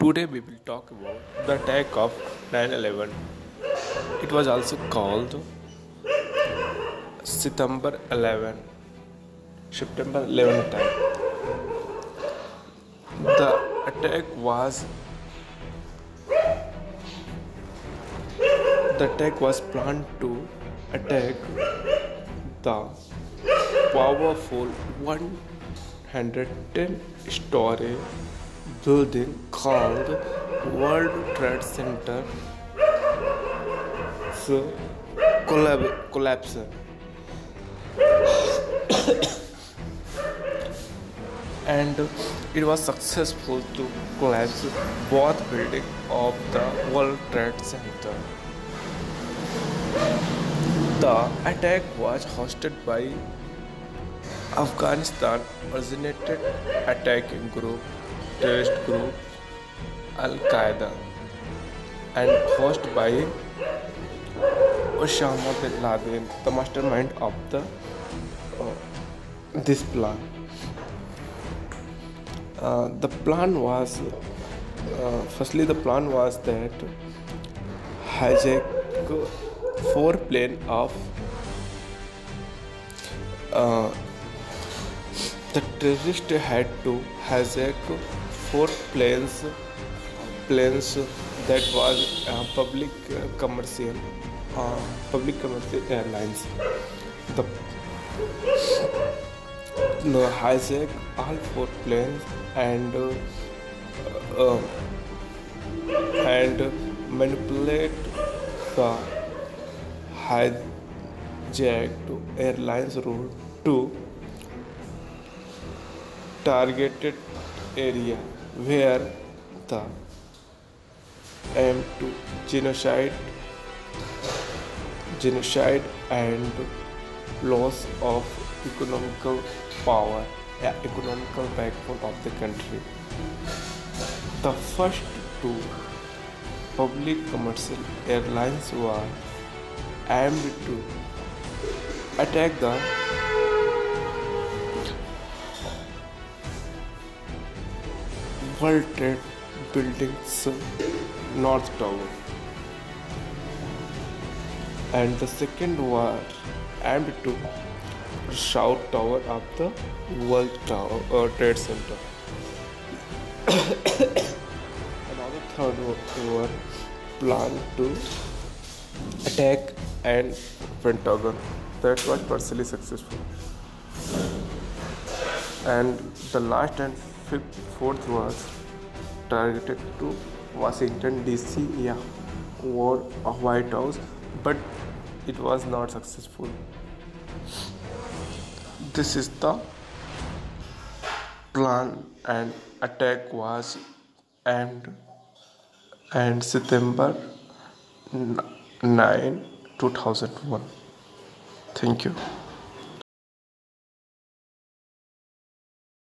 Today we will talk about the attack of 9/11. It was also called September 11, September 11 attack. The attack was the attack was planned to attack the powerful 110 story building called World Trade Center so collab- collapse. and it was successful to collapse both buildings of the World Trade Center. The attack was hosted by Afghanistan originated attacking group terrorist group Al Qaeda and hosted by Osama bin Laden, the mastermind of the uh, this plan. Uh, the plan was uh, firstly the plan was that hijack four plane of uh, the terrorist had to hijack four planes planes that was uh, public uh, commercial uh, public commercial airlines. The no, hijack all four planes and uh, uh, and manipulate the hijacked airlines route to targeted area where the aim to genocide genocide and loss of economical power yeah, economical backbone of the country. The first two public commercial airlines were aimed to attack the World Trade Building's North Tower. And the second was aimed to South Tower of the World Tower, uh, Trade Center. Another third were planned to attack and Pentagon. That was partially successful. And the last and fourth was targeted to Washington DC, yeah, or White House, but it was not successful. This is the plan and attack was aimed and September 9 2001 thank you